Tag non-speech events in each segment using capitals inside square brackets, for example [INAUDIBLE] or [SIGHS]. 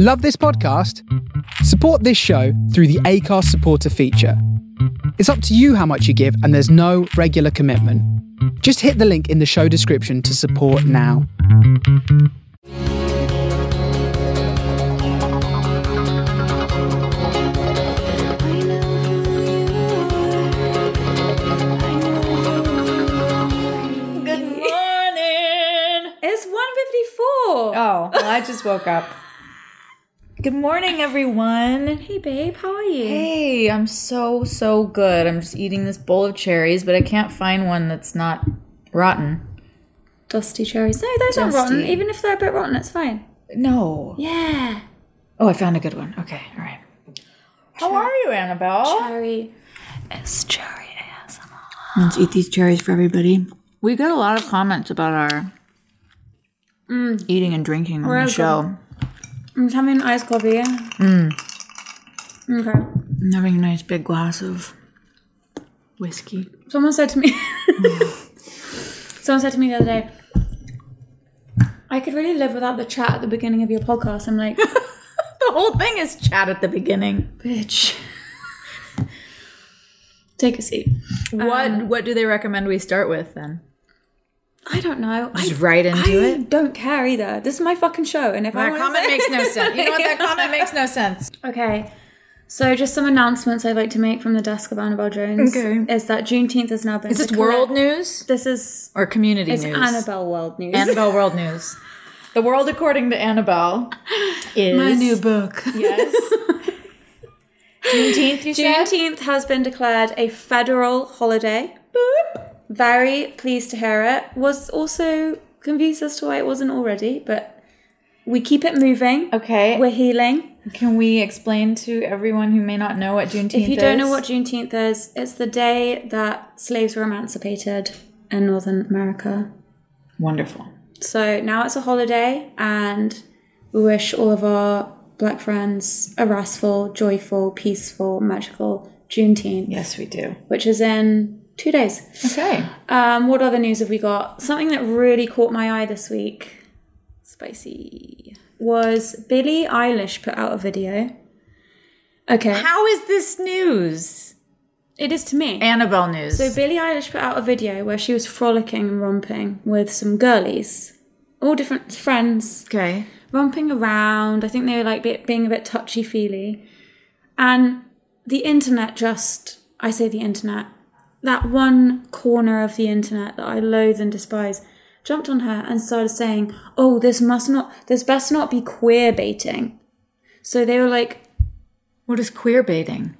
Love this podcast? Support this show through the Anchor supporter feature. It's up to you how much you give, and there's no regular commitment. Just hit the link in the show description to support now. Good morning. It's 154. Oh, well, I just woke up. Good morning, everyone. Hey, babe, how are you? Hey, I'm so, so good. I'm just eating this bowl of cherries, but I can't find one that's not rotten. Dusty cherries. No, those aren't rotten. Even if they're a bit rotten, it's fine. No. Yeah. Oh, I found a good one. Okay, all right. How are you, Annabelle? Cherry. It's cherry ASMR. Let's eat these cherries for everybody. We got a lot of comments about our mm. eating and drinking on the Really show. I'm having an iced coffee. Mm. Okay. I'm having a nice big glass of whiskey. Someone said to me. [LAUGHS] Someone said to me the other day. I could really live without the chat at the beginning of your podcast. I'm like, [LAUGHS] The whole thing is chat at the beginning. bitch. [LAUGHS] Take a seat. What what do they recommend we start with then? I don't know. I, Just right into it. I it. don't care either. This is my fucking show, and if I That wanna comment say- makes no [LAUGHS] sense. You know what? That comment makes no sense. Okay. So just some announcements I'd like to make from the desk of Annabelle Jones. Okay. Is that Juneteenth has now been Is this world news This is or community it's news? Annabelle World News. Annabelle World News. The world according to Annabelle is my new book. Yes. [LAUGHS] Juneteenth, you said? Juneteenth has been declared a federal holiday. Very pleased to hear it. Was also confused as to why it wasn't already, but we keep it moving. Okay. We're healing. Can we explain to everyone who may not know what Juneteenth is? If you don't know what Juneteenth is, it's the day that slaves were emancipated in Northern America. Wonderful. So now it's a holiday, and we wish all of our black friends a restful, joyful, peaceful, magical Juneteenth, Yes, we do. which is in two days. Okay. Um, what other news have we got? Something that really caught my eye this week, spicy, was Billie Eilish put out a video. Okay, How is this news? it is to me. Annabelle news. So Billie Eilish put out a video where she was frolicking and romping with some girlies, all different friends, okay. romping around. I think they were like being a bit touchy feely. And the internet just, I say the internet, that one corner of the internet that I loathe and despise, jumped on her and started saying, oh, this must not, this best not be queer baiting. So they were like, What is queer baiting?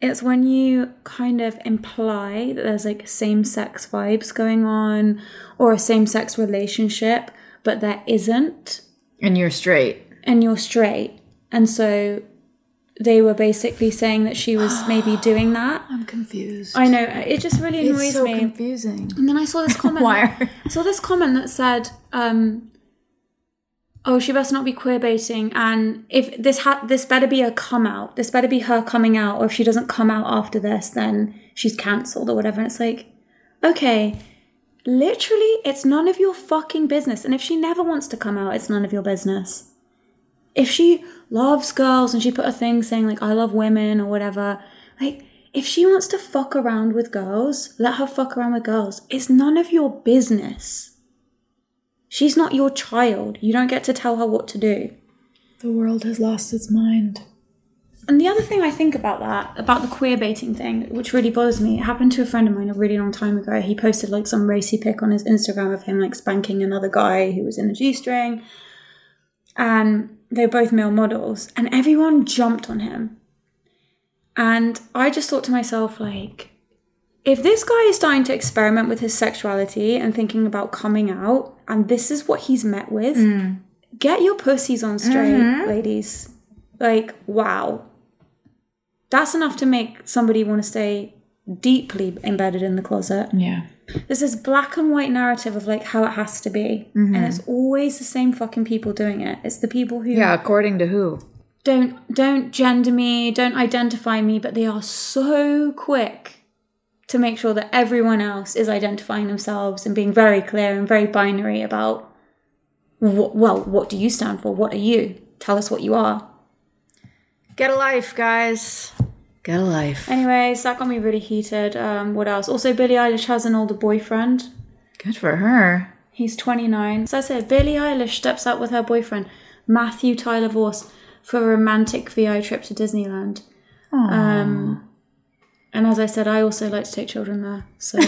it's when you kind of imply that there's like same sex vibes going on or a same sex relationship, but there isn't. And you're straight. and you're straight. And so they were basically saying that she was maybe [GASPS] doing that. I'm confused. I know, it just really annoys it's so me. confusing. and then I saw this [LAUGHS] comment. Why I saw this comment that said, um, "Oh, she best not be queer baiting, and if this ha- this better be a come out. This better be her coming out, or if she doesn't come out after this, then she's cancelled or whatever." And it's like, okay, literally, it's none of your fucking business. And if she never wants to come out, it's none of your business. If she loves girls and she put a thing saying like "I love women" or whatever, like. If she wants to fuck around with girls, let her fuck around with girls. It's none of your business. She's not your child. You don't get to tell her what to do. The world has lost its mind. And the other thing I think about that, about the queer baiting thing, which really bothers me, it happened to a friend of mine a really long time ago. He posted like some racy pic on his Instagram of him like spanking another guy who was in a G string. And they're both male models. And everyone jumped on him. And I just thought to myself, like, if this guy is starting to experiment with his sexuality and thinking about coming out, and this is what he's met with, hmm. get your pussies on straight, mm-hmm. ladies. Like, wow. That's enough to make somebody want to stay deeply embedded in the closet. Yeah. There's this black and white narrative of like how it has to be. And mm-hmm. it's always the same fucking people doing it. It's the people who Yeah, according to who? don't don't gender me, don't identify me, but they are so quick to make sure that everyone else is identifying themselves and being very clear and very binary about wh- well, what do you stand for? What are you? tell us what you are. Get a life, guys. Get a life. Anyways, that got me really heated. Um, what else? Also, Billie Eilish has an older boyfriend. Good for her. He's 29. So I said, Billie Eilish steps out with her boyfriend, Matthew Tyler Vorce, for a romantic VI trip to Disneyland. Um, and as I said, I also like to take children there. So. [LAUGHS]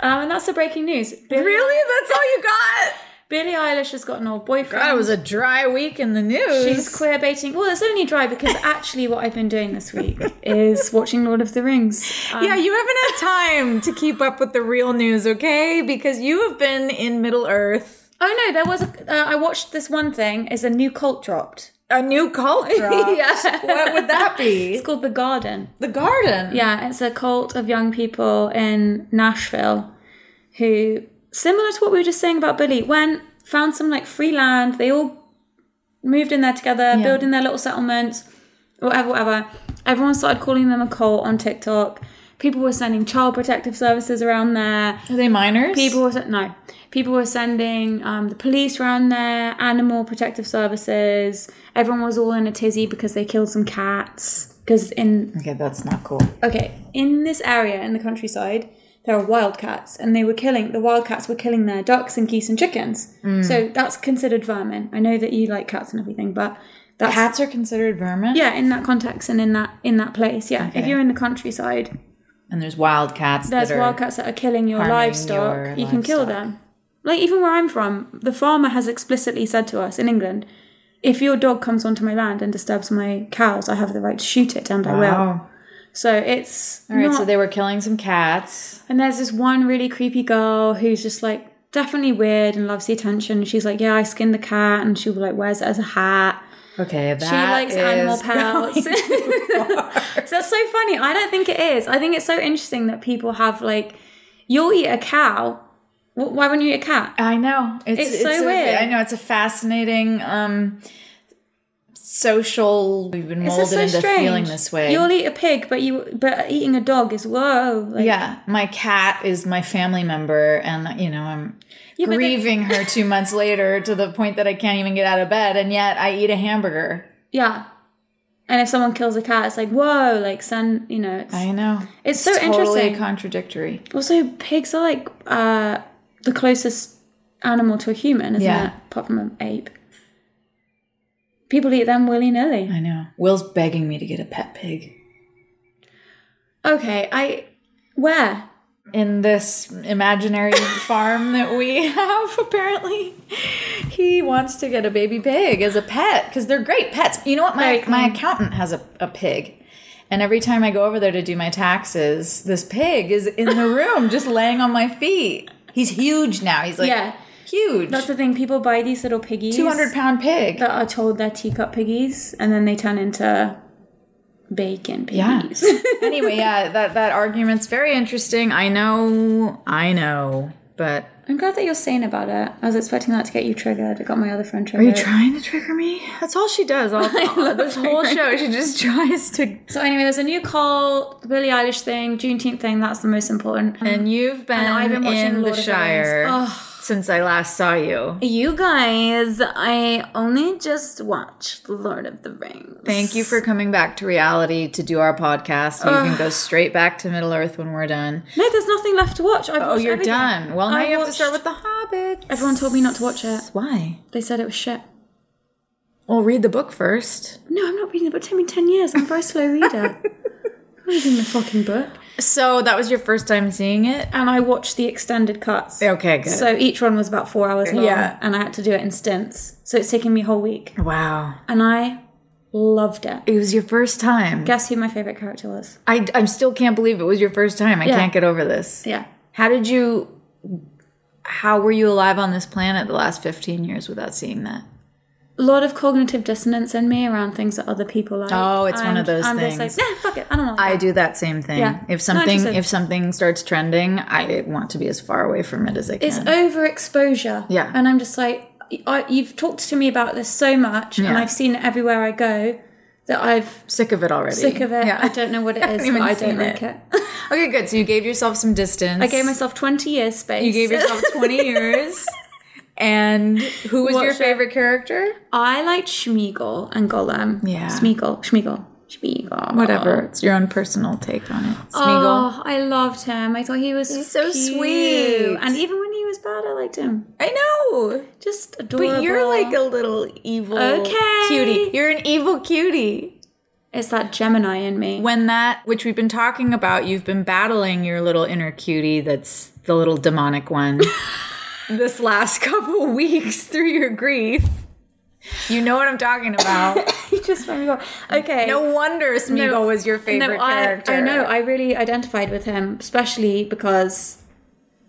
um, and that's the breaking news. Billie, Really? That's all you got? Billie Eilish has got an old boyfriend. God, it was a dry week in the news. She's queer baiting. Well, it's only dry because actually, what I've been doing this week is watching Lord of the Rings. Um, yeah, you haven't had time to keep up with the real news, okay? Because you have been in Middle Earth. Oh no, there was a. Uh, I watched this one thing. Is a new cult dropped. A new cult [LAUGHS] dropped. Yeah. What would that be? It's called the Garden. the Garden. Yeah, it's a cult of young people in Nashville who, similar to what we were just saying about Billy, went found some like free land. They all moved in there together, building their little settlements, whatever, whatever. Everyone started calling them a cult on TikTok. People were sending child protective services around there. Are they minors? People were no. People were sending um, the police around there, animal protective services. Everyone was all in a tizzy because they killed some cats. Because in Okay, that's not cool. okay, in this area in the countryside, there are wildcats, and they were killing the wildcats were killing their ducks and geese and chickens. Mm. So that's considered vermin. I know that you like cats and everything, but that's Cats are considered vermin? yeah in that context and in that in that place. Yeah, if you're in the countryside, And there's wildcats there's that are... wildcats that are killing your livestock. your you can kill them. Like even where I'm from, the farmer has explicitly said to us in England, if your dog comes onto my land and disturbs my cows, I have the right to shoot it, and I will. So it's All right, not so they were killing some cats. And there's this one really creepy girl who's just like definitely weird and loves the attention. She's like, yeah, I skinned the cat, and she like wears it as a hat. Okay, that She likes animal [LAUGHS] pelts. going too far. [LAUGHS] so that's so funny. I don't think it is. I think it's so interesting that people have like, you'll eat a cow. Why wouldn't you eat a cat? I know. It's, It's so a- weird. I know it's a fascinating um social we've been It's molded so into strange. feeling this way. You'll eat a pig, but you but eating a dog is whoa. Like, yeah, my cat is my family member and you know, I'm they- grieving her 2 [LAUGHS] months later to the point that I can't even get out of bed and yet I eat a hamburger. yeah. And if someone kills a cat, it's like whoa. Like son, you know. It's, I know. It's so totally interesting. contradictory. Also, pigs are like uh, the closest animal to a human, isn't Yeah. it? Apart from an ape. People eat them willy nilly. I know. Will's begging me to get a pet pig. Okay, I. Where? in this imaginary farm that we have apparently he wants to get a baby pig as a pet because they're great pets you know what my, my um, accountant has a, a pig and every time i go over there to do my taxes this pig is in the room just laying on my feet he's huge now he's like Yeah. Huge That's the thing. People buy these little piggies 200 pound pig that are told they're teacup piggies, and then they turn into bacon piggies. Yeah. [LAUGHS] anyway yeah that that argument's very interesting i know i know but I'm glad that you're sane about it. I was expecting that to get you triggered. It got my other friend triggered. Are you trying to trigger me? That's all she does. All, [LAUGHS] all this whole show, she [LAUGHS] just tries to. so anyway, there's a new cult, the Billie Eilish thing, Juneteenth thing. That's the most important. And you've been, I've been watching in the Lord the Shire. Since I last saw you. You guys, I only just watched Lord of the Rings. Thank you for coming back to reality to do our podcast. You can go straight back to Middle Earth when we're done. No, there's nothing left to watch. I've Oh, watched you're everything. done. Well, now I you have to start with The Hobbit. Everyone told me not to watch it. Why? They said it was shit. Well, read the book first. No, I'm not reading the book. It took me 10 years. I'm a very slow reader. [LAUGHS] I'm reading the fucking book. So that was your first time seeing it? And I watched the extended cuts. Okay, good. So each one was about four hours long. Yeah. And I had to do it in stints. So it's taken me a whole week. wow. And I loved it. It was your first time. Guess who my favorite character was? I, I still can't believe it was your first time. I Yeah. can't get over this. Yeah. How did you how were you alive on this planet the last 15 years without seeing that? A lot of cognitive dissonance in me around things that other people like. Oh, it's one of those I'm things. just like, nah, fuck it. I don't know. I do that same thing. Yeah. If something if something starts trending, I want to be as far away from it as I can. it's overexposure. Yeah. And I'm just like, I, you've talked to me about this so much, and I've seen it everywhere I go, that I've Sick of it already. sick of it. Yeah. I don't know what it [LAUGHS] is, even but I don't like it. it. Okay, good. So you gave yourself some distance. I gave myself 20 years space. You gave yourself 20 [LAUGHS] years. And who was What your show? favorite character? I liked Schmeagol and Gollum. Yeah. Schmeagol. Schmeagol. Schmeagol. Whatever. It's your own personal take on it. Smeagol. Oh, I loved him. I thought he was He's so cute. sweet. And even when he was bad, I liked him. I know. Just adorable. But you're like a little evil Okay. cutie. You're an evil cutie. It's that Gemini in me. When that, which we've been talking about, you've been battling your little inner cutie that's the little demonic one [LAUGHS] this last [LAUGHS] couple weeks through your grief. You know what I'm talking about. [COUGHS] you just made me go. Okay. No wonder Smeagol No, was your favorite no, I, character. I know. I really identified with him, especially because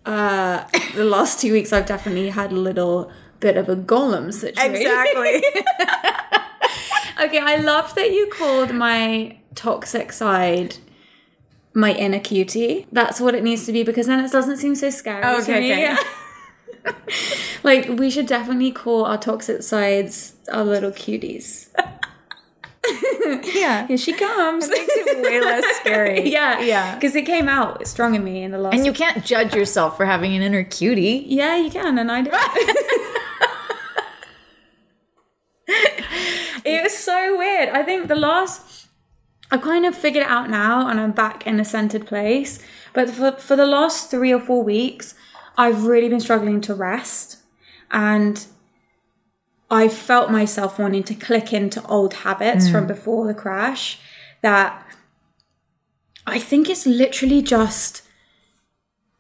uh, the last two weeks I've definitely had a little bit of a Gollum situation. Exactly. [LAUGHS] [LAUGHS] Okay, I love that you called my toxic side my inner cutie. That's what it needs to be because then it doesn't seem so scary. to Okay, me. okay. [LAUGHS] like we should definitely call our toxic sides our little cuties. [LAUGHS] yeah. Here she comes. Makes it way less scary. [LAUGHS] yeah, Yeah. Because it came out strong in me in the last. And you can't judge yourself for having an inner cutie. yeah, you can, and I did. it was so weird. I think the last, I kind of figured it out now, and I'm back in a centered place. But for for the last three or four weeks, I've really been struggling to rest, and I felt myself wanting to click into old habits from mm. before the crash. That I think it's literally just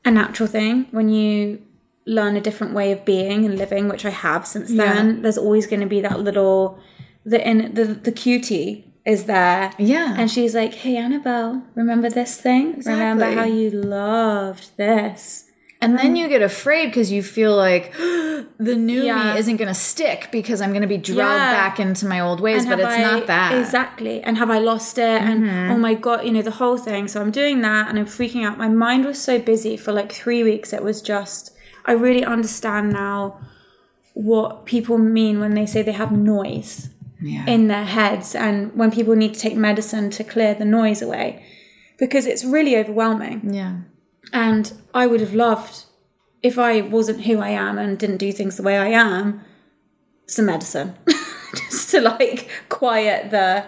a natural thing when you learn a different way of being and living, which I have since then. There's always going to be that little the in the the cutie is there. Yeah. And she's like, "Hey Annabelle, remember this thing? Remember how you loved this?" And then you get afraid because you feel like [GASPS] the new Yeah. me isn't going to stick because I'm going to be dragged Yeah. back into my old ways, And but it's I- not that. Exactly. And have I lost it? Mm-hmm. And oh my God, you know, the whole thing. So I'm doing that and I'm freaking out. My mind was so busy for like three weeks. It was just, I really understand now what people mean when they say they have noise Yeah. in their heads and when people need to take medicine to clear the noise away because it's really overwhelming. yeah. And I would have loved, if I wasn't who I am and didn't do things the way I am, some medicine [LAUGHS] just to like quiet the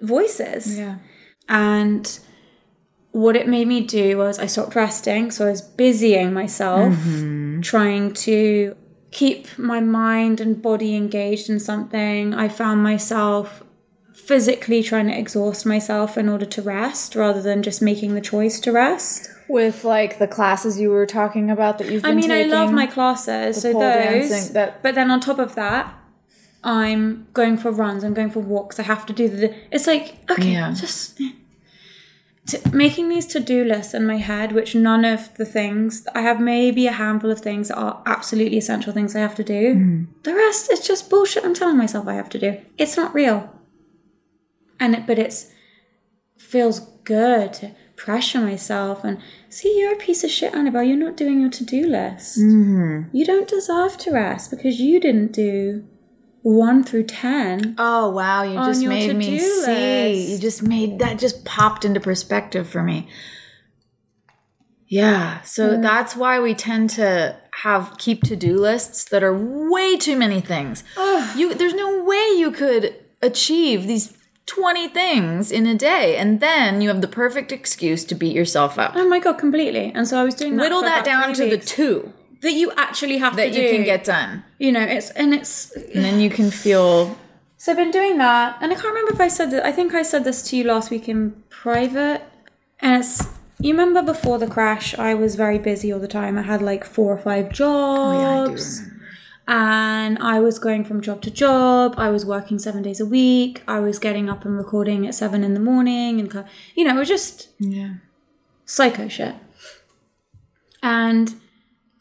voices. Yeah. And what it made me do was I stopped resting. So I was busying myself, mm-hmm. trying to keep my mind and body engaged in something. I found myself physically trying to exhaust myself in order to rest rather than just making the choice to rest. With like the classes you were talking about that you've been I mean, I love my classes, so those. dancing, that- But then on top of that, I'm going for runs. I'm going for walks. I have to do the. It's like okay, Yeah. just to, making these to-do lists in my head, which none of the things I have, maybe a handful of things that are absolutely essential things I have to do. Hmm. The rest is just bullshit. I'm telling myself I have to do. It's not real. And it, but it's feels good to pressure myself and see you're a piece of shit annabelle. You're not doing your to-do list. Mm-hmm. You don't deserve to rest because you didn't do one through ten Oh wow, you just made me to-do see. You just made that just popped into perspective for me. Yeah, so that's why we tend to have keep to-do lists that are way too many things. You there's no way you could achieve these 20 things in a day and then you have the perfect excuse to beat yourself up. oh my god completely and so i was doing that Whittle that down to the two that you actually have that to you do can get done. you know it's and it's And then you can feel So I've been doing that, and I can't remember if I said that. I think I said this to you last week in private. And it's you remember before the crash, I was very busy all the time. I had like four or five oh, jobs. And I was going from job to job. I was working seven days a week. I was getting up and recording at seven in the morning, and you know, it was just Yeah. psycho shit. And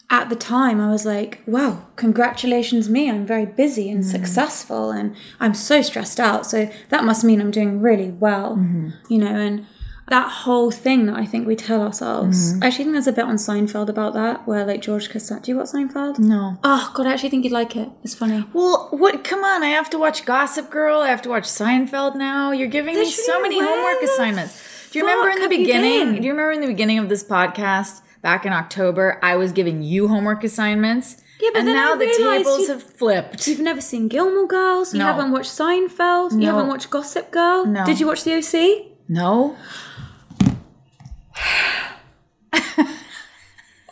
at the time, I was like, wow, congratulations, me. I'm very busy and mm-hmm. successful, and I'm so stressed out. So that must mean I'm doing really well, mm-hmm. you know. And that whole thing that I think we tell ourselves. Mm-hmm. I actually think there's a bit on Seinfeld about that where like George Costanza. Do you watch Seinfeld? No. Oh god, I actually think you'd like it. It's funny. Well, what? Come on! I have to watch Gossip Girl. I have to watch Seinfeld now. You're giving me so many homework assignments. Do you remember in the beginning? Do you remember in the beginning of this podcast back in October? I was giving you homework assignments. Yeah, but and now the tables have flipped. You've never seen Gilmore Girls. You No. haven't watched Seinfeld. You haven't watched Gossip Girl. No. Did you watch the OC? No. [SIGHS]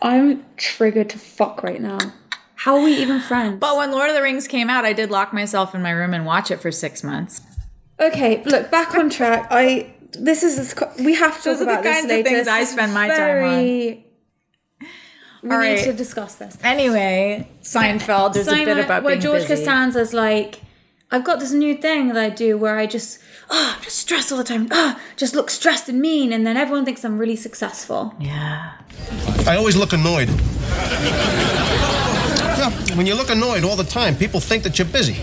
I'm triggered to fuck right now. How are we even friends? But when Lord of the Rings came out, I did lock myself in my room and watch it for six months. Okay, look back on track. I this is we have to talk Those are the about this kinds of later. things I spend my time very- We All need to discuss this. Anyway, Seinfeld. There's a bit Simon- about where George busy. Costanza's like, I've got this new thing that I do where I just, oh, I'm just stressed all the time. Oh, just look stressed and mean, and then everyone thinks I'm really successful. Yeah. I always look annoyed. Yeah, when you look annoyed all the time, people think that you're busy.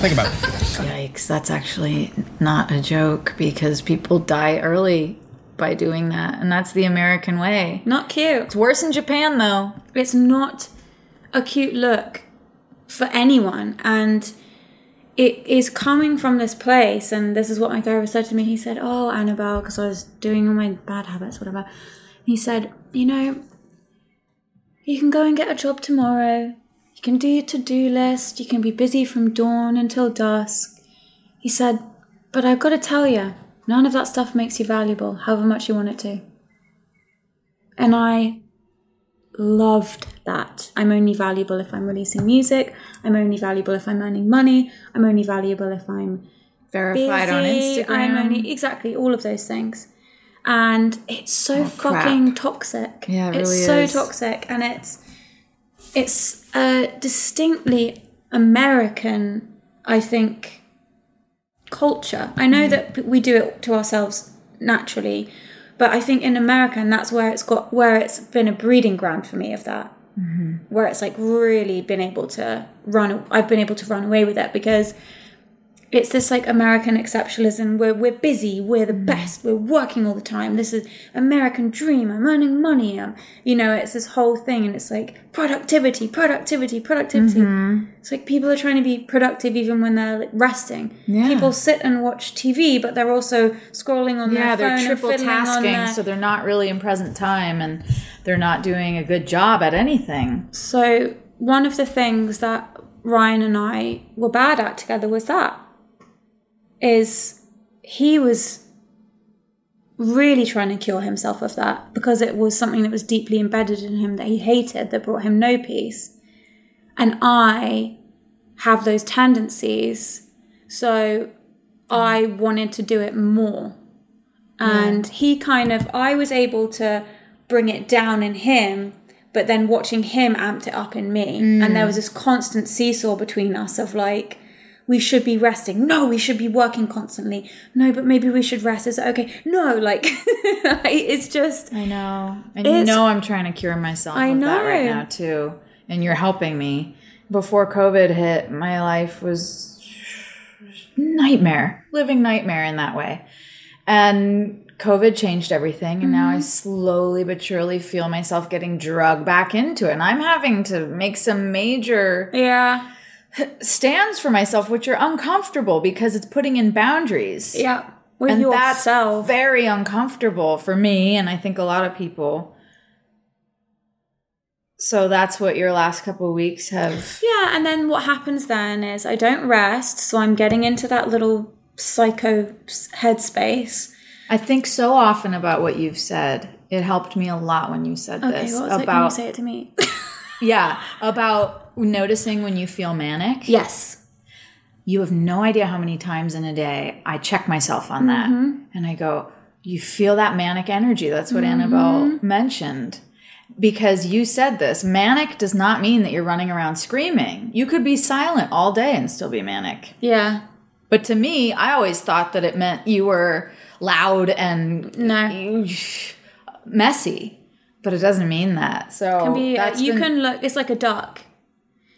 think about it. Yikes, that's actually not a joke because people die early by doing that. And that's the American way. Not cute. It's worse in Japan though. It's not a cute look for anyone, and it is coming from this place. And this is what my therapist said to me. He said, "Oh, Annabelle, because I was doing all my bad habits, whatever." He said, "You know, you can go and get a job tomorrow. You can do your to-do list. You can be busy from dawn until dusk." He said, "But I've got to tell you, none of that stuff makes you valuable, however much you want it to." And I loved that. I'm only valuable if I'm releasing music. I'm only valuable if I'm earning money. I'm only valuable if I'm Verified on. Instagram. I'm only exactly all of those things. And it's so Oh, crap. fucking toxic. Yeah, it it's really so is. toxic, and it's it's a distinctly American, I think, culture. I Mm. know that we do it to ourselves naturally, but I think in America, and that's where it's got where it's been a breeding ground for me of that. Mm-hmm. Where it's like really been able to run. I've been able to run away with it because it's this like American exceptionalism where we're busy, we're the Mm. best, we're working all the time. This is American dream. I'm earning money. I'm, you know, it's this whole thing, and it's like productivity, productivity, productivity. Mm-hmm. It's like people are trying to be productive even when they're like resting. Yeah. People sit and watch TV, but they're also scrolling on Yeah, their they're phone triple and tasking, their- so they're not really in present time and they're not doing a good job at anything. So one of the things that Ryan and I were bad at together was that is he was really trying to cure himself of that because it was something that was deeply embedded in him that he hated that brought him no peace. And I have those tendencies. So I wanted to do it more. And he kind of, I was able to bring it down in him, but then watching him amped it up in me. And mm. there was this constant seesaw between us of like, we should be resting. No, we should be working constantly. No, but maybe we should rest. Is it okay? No, like, [LAUGHS] it's just, I know. And you know I'm trying to cure myself I of that right now too. And you're helping me. Before COVID hit, my life was nightmare. Living nightmare in that way. And COVID changed everything and now I mm-hmm. slowly but surely feel myself getting drugged back into it. And I'm having to make some major yeah, stands for myself which are uncomfortable because it's putting in boundaries yeah. With and that's very uncomfortable for me and i think a lot of people so that's what your last couple of weeks have Yeah, and then what happens then is I don't rest, so I'm getting into that little psycho headspace. i think so often about what you've said it helped me a lot when you said Okay, this what was it? Can you about say it to me? [LAUGHS] yeah about noticing when you feel manic yes. you have no idea how many times in a day I check myself on that. Mm-hmm. And I go, You feel that manic energy. That's what Mm-hmm. Annabelle mentioned. Because you said this manic does not mean that you're running around screaming. You could be silent all day and still be manic. Yeah. But to me, I always thought that it meant you were loud and No. messy. But it doesn't mean that. So Can be, uh, that's you been- can look, it's like a duck.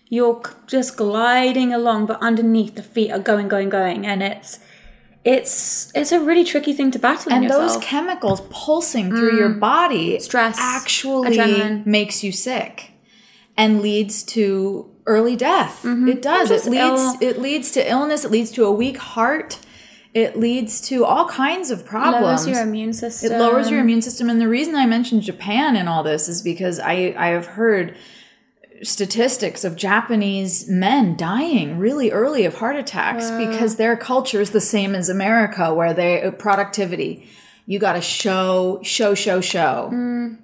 You're just gliding along, but underneath the feet are going, going, going. And it's, it's it's a really tricky thing to battle and those chemicals pulsing through your mm. body Stress, actually adrenaline. makes you sick and leads to early death. Mm-hmm. It does. It leads ill- it leads to illness. It leads to a weak heart. It leads to all kinds of problems lowers your immune system. it lowers your immune system. And the reason i mentioned japan in all this is because i i have heard statistics of japanese men dying really early of heart attacks because their culture is the same as america where they uh, productivity you got to show show show show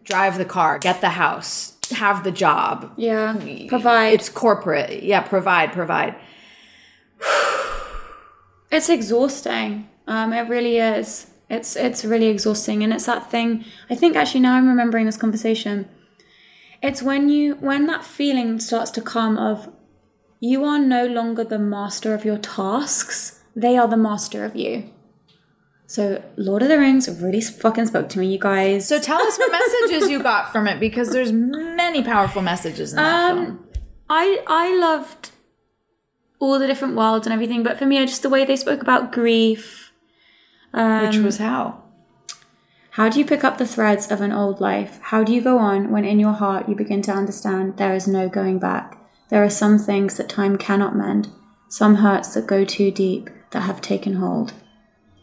drive the car get the house have the job Yeah, provide. it's corporate yeah provide provide [SIGHS] It's exhausting. Um, it really is. It's it's really exhausting, and it's that thing. I think actually now I'm remembering this conversation. It's when you when that feeling starts to come of you are no longer the master of your tasks; they are the master of you. So Lord of the Rings really fucking spoke to me, you guys. so tell us what [LAUGHS] messages you got from it because there's many powerful messages in that Um, film I I loved all the different worlds and everything, but for me, just the way they spoke about grief. which was how How do you pick up the threads of an old life? How do you go on when in your heart you begin to understand there is no going back? There are some things that time cannot mend, some hurts that go too deep that have taken hold.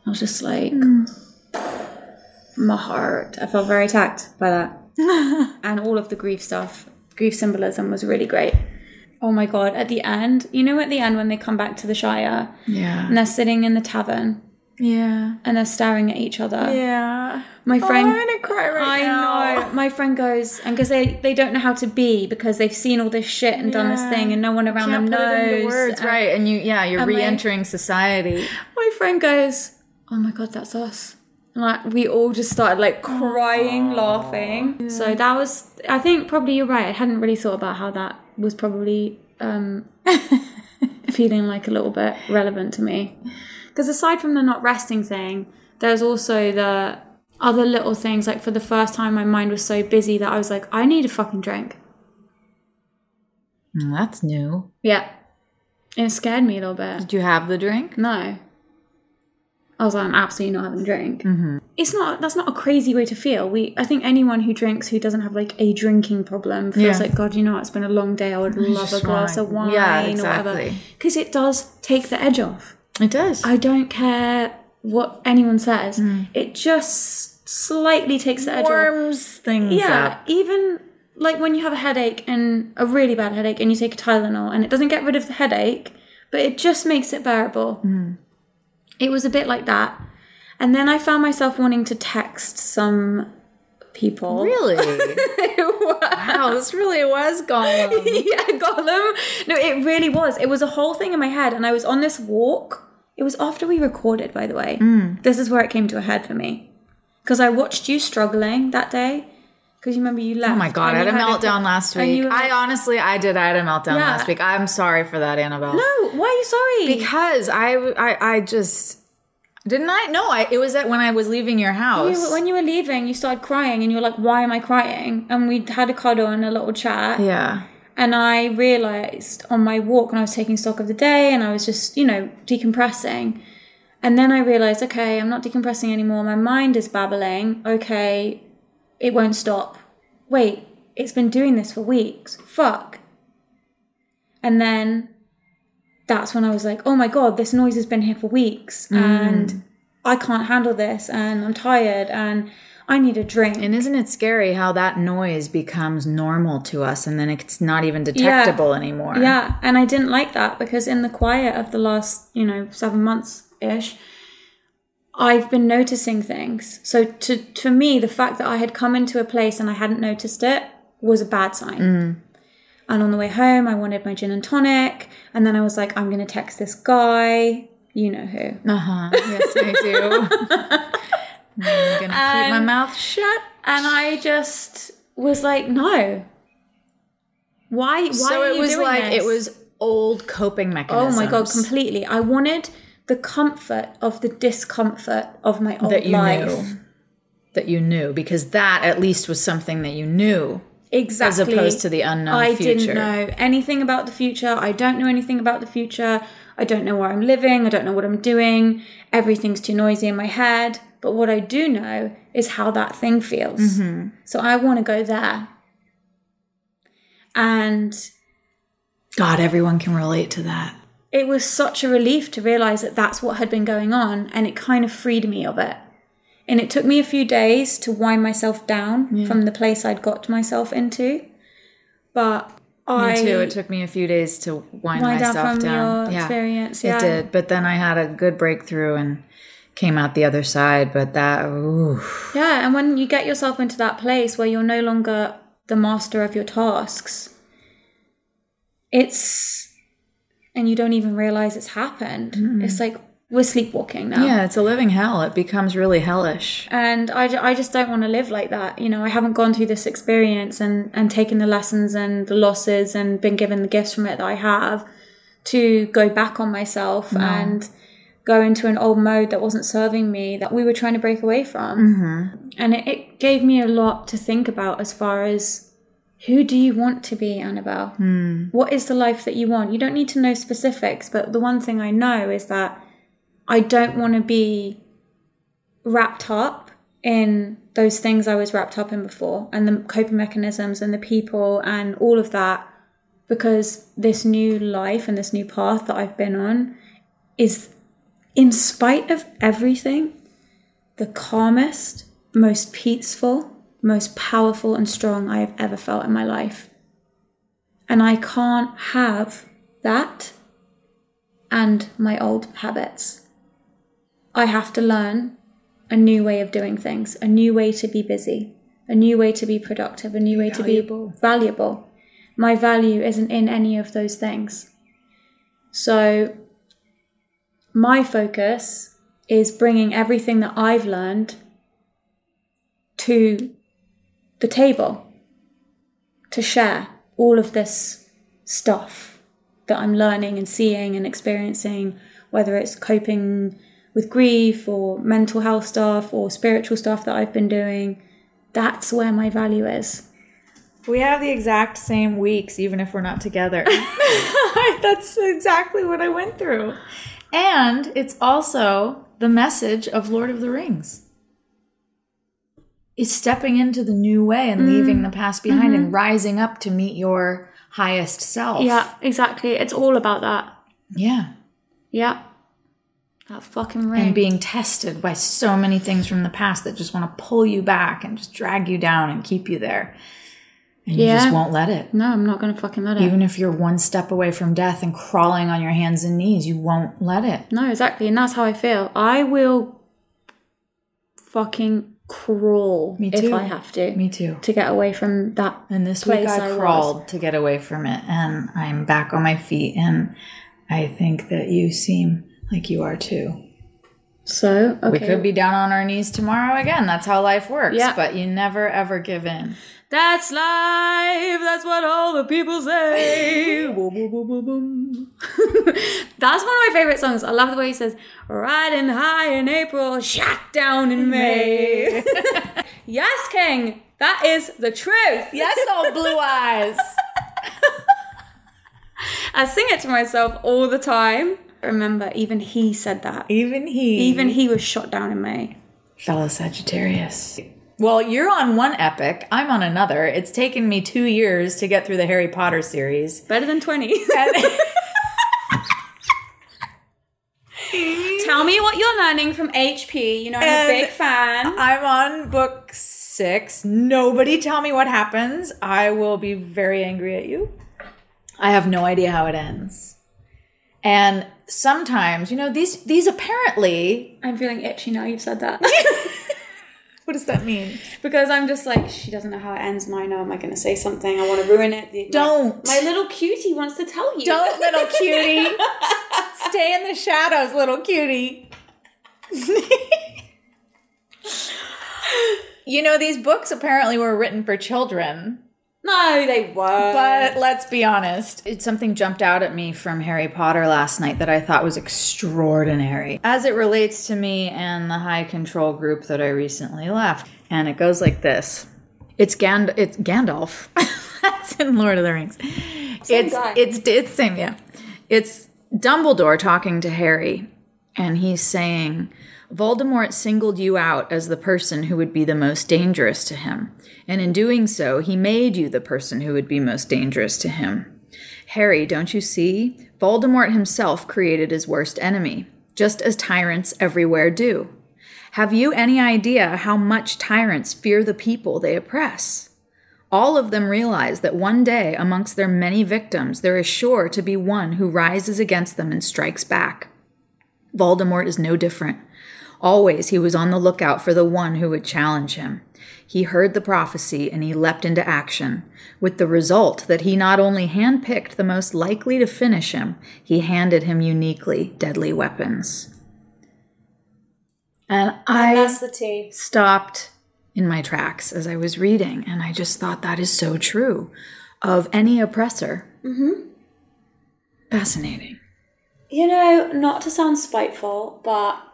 I was just like, hmm. my heart. I felt very attacked by that. [LAUGHS] and all of the grief stuff, grief symbolism was really great. Oh my god, at the end, you know, at the end when they come back to the Shire yeah and they're sitting in the tavern yeah and they're staring at each other. yeah My friend, I'm gonna cry right now. I now. know. My friend goes, and because they they don't know how to be because they've seen all this shit and done this Yeah. thing, and no one around Can't them put it into knows. words, And right? And you, yeah, you're re-entering society. My friend goes, "Oh my god, that's us." And like we all just started like crying, laughing. So that was, I think, probably you're right. I hadn't really thought about how that was probably um, [LAUGHS] feeling like a little bit relevant to me. Because aside from the not resting thing, there's also the other little things. Like for the first time, my mind was so busy that I was like, I need a fucking drink. Mm, that's new. Yeah. And it scared me a little bit. Did you have the drink? No. I was like, I'm absolutely not having a drink. It's not. That's not a crazy way to feel. We, I think, anyone who drinks who doesn't have like a drinking problem feels Yeah. like, God, you know, what? it's been a long day. I would [LAUGHS] love a just glass wanna- of wine Yeah, or whatever. exactly. Because it does take the edge off. It does. I don't care what anyone says. Hmm. It just slightly takes the edge off. Warms things Yeah, up. even like when you have a headache and a really bad headache and you take a Tylenol and it doesn't get rid of the headache, but it just makes it bearable. Hmm. It was a bit like that. And then I found myself wanting to text some people. Really? [LAUGHS] wow, this really was Gollum. [LAUGHS] yeah, Gollum. No, it really was. It was a whole thing in my head, and I was on this walk. It was after we recorded, by the way. Mm. This is where it came to a head for me. Because I watched you struggling that day. Because you remember you left. Oh my god, I had a meltdown last week. were I honestly, I did. I had a meltdown Yeah. last week. I'm sorry for that, Annabelle. No, why are you sorry? because I, I, I just didn't. I no, I. It was at when I was leaving your house. You- when you were leaving, you started crying, and you were like, "Why am I crying?" And we had a cuddle and a little chat. yeah. And I realized on my walk when I was taking stock of the day, and I was just, you know, decompressing. And then I realized, okay, I'm not decompressing anymore. My mind is babbling. Okay, it won't stop. Wait, it's been doing this for weeks. Fuck. And then that's when I was like, oh my god, this noise has been here for weeks, mm. and I can't handle this, and I'm tired, and I need a drink. And isn't it scary how that noise becomes normal to us, and then it's not even detectable anymore? Yeah, and I didn't like that because in the quiet of the last, you know, seven months ish, I've been noticing things. So to to me, the fact that I had come into a place and I hadn't noticed it was a bad sign. Mm. And on the way home, I wanted my gin and tonic, and then I was like, I'm gonna text this guy, you know who. Uh huh. Yes, I do. [LAUGHS] I'm gonna keep my mouth shut. And I just was like, no. Why? Why so it was like this? it was old coping mechanisms. Oh my god, completely. I wanted the comfort of the discomfort of my old that you life. knew. That you knew because that at least was something that you knew. Exactly. As opposed to the unknown future. I future. didn't know anything about the future. I don't know anything about the future. I don't know where I'm living. I don't know what I'm doing. Everything's too noisy in my head. But what I do know is how that thing feels. Mm-hmm. So I want to go there. And God, everyone can relate to that. it was such a relief to realize that that's what had been going on and it kind of freed me of it and it took me a few days to wind myself down from the place i'd got myself into but i Me too. It took me a few days to wind, wind down myself from down. your yeah, experience it did. But then I had a good breakthrough and came out the other side. But that, ooh, yeah and when you get yourself into that place where you're no longer the master of your tasks it's and you don't even realize it's happened it's like we're sleepwalking now. Yeah, it's a living hell. It becomes really hellish. and I, I just don't want to live like that. You know i haven't gone through this experience and and taken the lessons and the losses and been given the gifts from it that i have to go back on myself mm-hmm. and go into an old mode that wasn't serving me that we were trying to break away from. Mm-hmm. And it, it gave me a lot to think about as far as who do you want to be annabelle? Hmm. What is the life that you want? You don't need to know specifics but the one thing i know is that i don't want to be wrapped up in those things I was wrapped up in before and the coping mechanisms and the people and all of that because this new life and this new path that I've been on is in spite of everything the calmest most peaceful most powerful and strong I have ever felt in my life. And I can't have that and my old habits I have to learn a new way of doing things, a new way to be busy, a new way to be productive, a new way to be valuable. My value isn't in any of those things. So, my focus is bringing everything that I've learned to the table to share all of this stuff that I'm learning and seeing and experiencing, whether it's coping with grief or mental health stuff or spiritual stuff that I've been doing. That's where my value is. We have the exact same weeks, even if we're not together. [LAUGHS] That's exactly what I went through. And it's also the message of Lord of the Rings. Is stepping into the new way and leaving mm. the past behind and mm-hmm. rising up to meet your highest self. Yeah, exactly. It's all about that. Yeah. Yeah. That fucking ring. And being tested by so many things from the past that just want to pull you back and just drag you down and keep you there. And you just won't let it. no, I'm not going to fucking let it. Even if you're one step away from death and crawling on your hands and knees, you won't let it. No, exactly. And that's how I feel. I will fucking crawl Me if too. I have to Me too. to get away from that. And this place week I, I was. crawled to get away from it, and I'm back on my feet. And I think that you seem like you are too. So, okay. We could be down on our knees tomorrow again. That's how life works. Yeah. But you never ever give in. That's life. That's what all the people say. [LAUGHS] Boom, boom, boom, boom, boom. [LAUGHS] That's one of my favorite songs. I love the way he says, "Riding high in April, shot down in May." [LAUGHS] yes, King. That is the truth. Yes, old blue eyes. I sing it to myself all the time. Remember, even he said that. Even he. Even he was shot down in May. fellow Sagittarius. Well, you're on one epic. I'm on another. It's taken me two years to get through the Harry Potter series. Better than 20. [LAUGHS] And- [LAUGHS] [LAUGHS] Tell me what you're learning from HP. You know, I'm And a big fan. I'm on book six. Nobody tell me what happens. I will be very angry at you. I have no idea how it ends. And sometimes, you know, these these apparently I'm feeling itchy now you've said that. [LAUGHS] [LAUGHS] what does that mean? because I'm just like, she doesn't know how it ends, and I know, am I going to say something? I want to ruin it. The- Don't. My, my little cutie wants to tell you. Don't, little cutie. [LAUGHS] Stay in the shadows, little cutie. you know, these books apparently were written for children. No, they were. But let's be honest. It's something jumped out at me from Harry Potter last night that I thought was extraordinary as it relates to me and the high control group that I recently left. And it goes like this. It's Gand it's Gandalf. [LAUGHS] That's in Lord of the Rings. it's guy. it's it's same, yeah. It's Dumbledore talking to Harry, and he's saying, Voldemort singled you out as the person who would be the most dangerous to him, and in doing so, he made you the person who would be most dangerous to him. Harry, don't you see? Voldemort himself created his worst enemy, just as tyrants everywhere do. Have you any idea how much tyrants fear the people they oppress? All of them realize that one day, amongst their many victims, there is sure to be one who rises against them and strikes back. Voldemort is no different. Always he was on the lookout for the one who would challenge him. He heard the prophecy and he leapt into action, with the result that he not only handpicked the most likely to finish him, he handed him uniquely deadly weapons. And I the stopped in my tracks as I was reading, and I just thought that is so true of any oppressor. Mm-hmm. Fascinating. You know, not to sound spiteful, but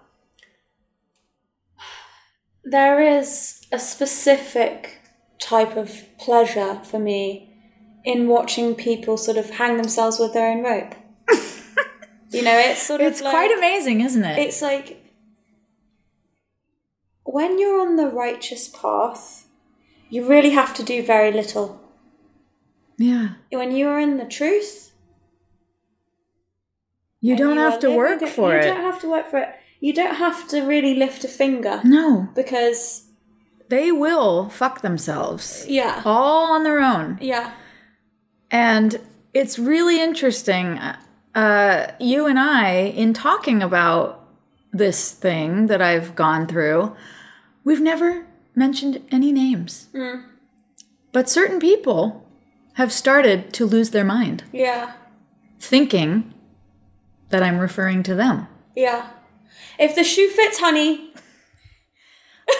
there is a specific type of pleasure for me in watching people sort of hang themselves with their own rope. [LAUGHS] you know, it's sort of It's like, quite amazing, isn't it? It's like when you're on the righteous path, you really have to do very little. yeah. When you are in the truth, You don't you have to work for you it. You don't have to work for it. You don't have to really lift a finger No, because they will fuck themselves yeah, all on their own. yeah, And it's really interesting. Uh, you and I, in talking about this thing that I've gone through, we've never mentioned any names. But certain people have started to lose their mind, yeah, thinking that I'm referring to them. yeah. If the shoe fits, honey.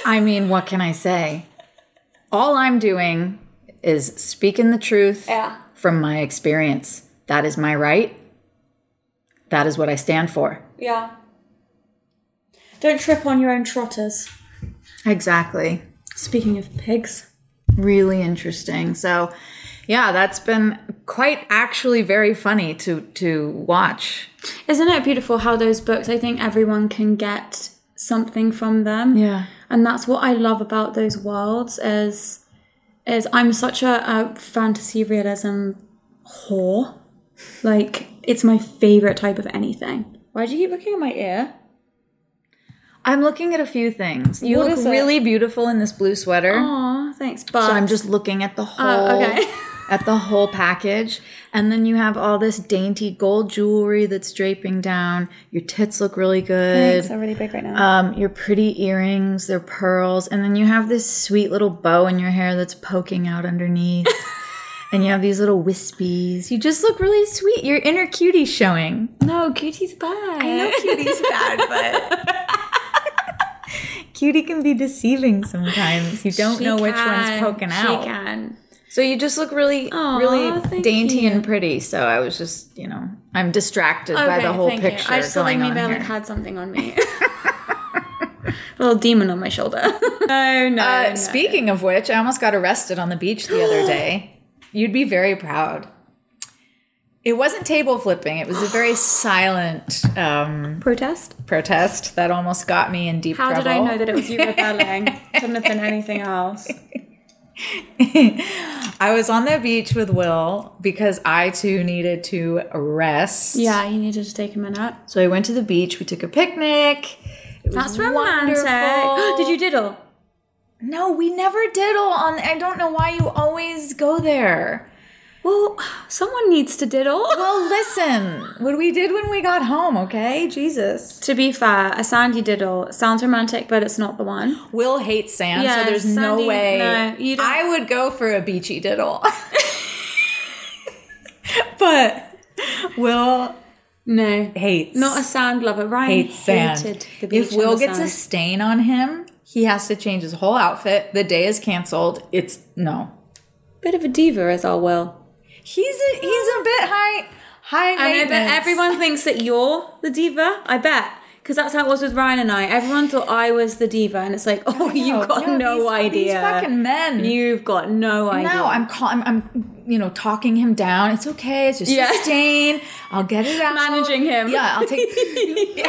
I mean, what can I say? All I'm doing is speaking the truth Yeah, from my experience. That is my right. That is what I stand for. yeah. Don't trip on your own trotters. Exactly. Speaking of pigs. Really interesting. So, yeah, that's been quite actually very funny to to watch. Isn't it beautiful how those books, I think everyone can get something from them. Yeah. And that's what I love about those worlds is is I'm such a, a fantasy realism whore. Like it's my favorite type of anything. Why do you keep looking at my ear? I'm looking at a few things. You What look really beautiful in this blue sweater. Aw, thanks. But So I'm just looking at the oh, whole Oh, okay. [LAUGHS] at the whole package. And then you have all this dainty gold jewelry that's draping down. Your tits look really good. Thanks, they're really big right now. Um, your pretty earrings, they're pearls, and then you have this sweet little bow in your hair that's poking out underneath. [LAUGHS] and you have these little wispies. You just look really sweet. Your inner cutie's showing. no, cutie's bad. I know cutie's bad, but [LAUGHS] cutie can be deceiving sometimes. You don't She know which one's can. poking out. She can. So you just look really, Aw, really dainty you. and pretty. So I was just, you know, I'm distracted by the whole thank you. picture I just thought like maybe I on like had something on me. [LAUGHS] a little demon on my shoulder. [LAUGHS] no, no, Uh, no. Speaking of which, I almost got arrested on the beach the other [GASPS] day. You'd be very proud. It wasn't table flipping. It was a very [GASPS] silent um, protest. protest that almost got me in deep How trouble. did I know that it was you rebelling? [LAUGHS] Couldn't have been anything else. [LAUGHS] I was on the beach with Will because I too needed to rest. Yeah, you needed to take a minute. So I went to the beach. We took a picnic. It was That's romantic. wonderful. [GASPS] Did you diddle? No, we never diddle on. I don't know why you always go there. Well, someone needs to diddle. [LAUGHS] Well, listen, what we did when we got home, okay? Jesus. To be fair, a sandy diddle sounds romantic, but it's not the one. Will hates sand, Yeah, so there's no way. no, I would go for a beachy diddle. [LAUGHS] [LAUGHS] but Will No, hates not a sand lover. Ryan hates sand. If Will gets a stain on him, he has to change his whole outfit. The day is canceled. It's no. bit of a diva, as our Will. He's a he's a bit high high I know, but everyone thinks that you're the diva. I bet. Because that's how it was with Ryan and I. Everyone thought I was the diva, and it's like, [LAUGHS] oh, you've got no, these- idea. These fucking men. You've got no idea. no, I'm, call- I'm I'm you know, talking him down. It's okay. It's just Yeah. a stain. I'll get it out. Managing him. Yeah, I'll take [LAUGHS] [LAUGHS]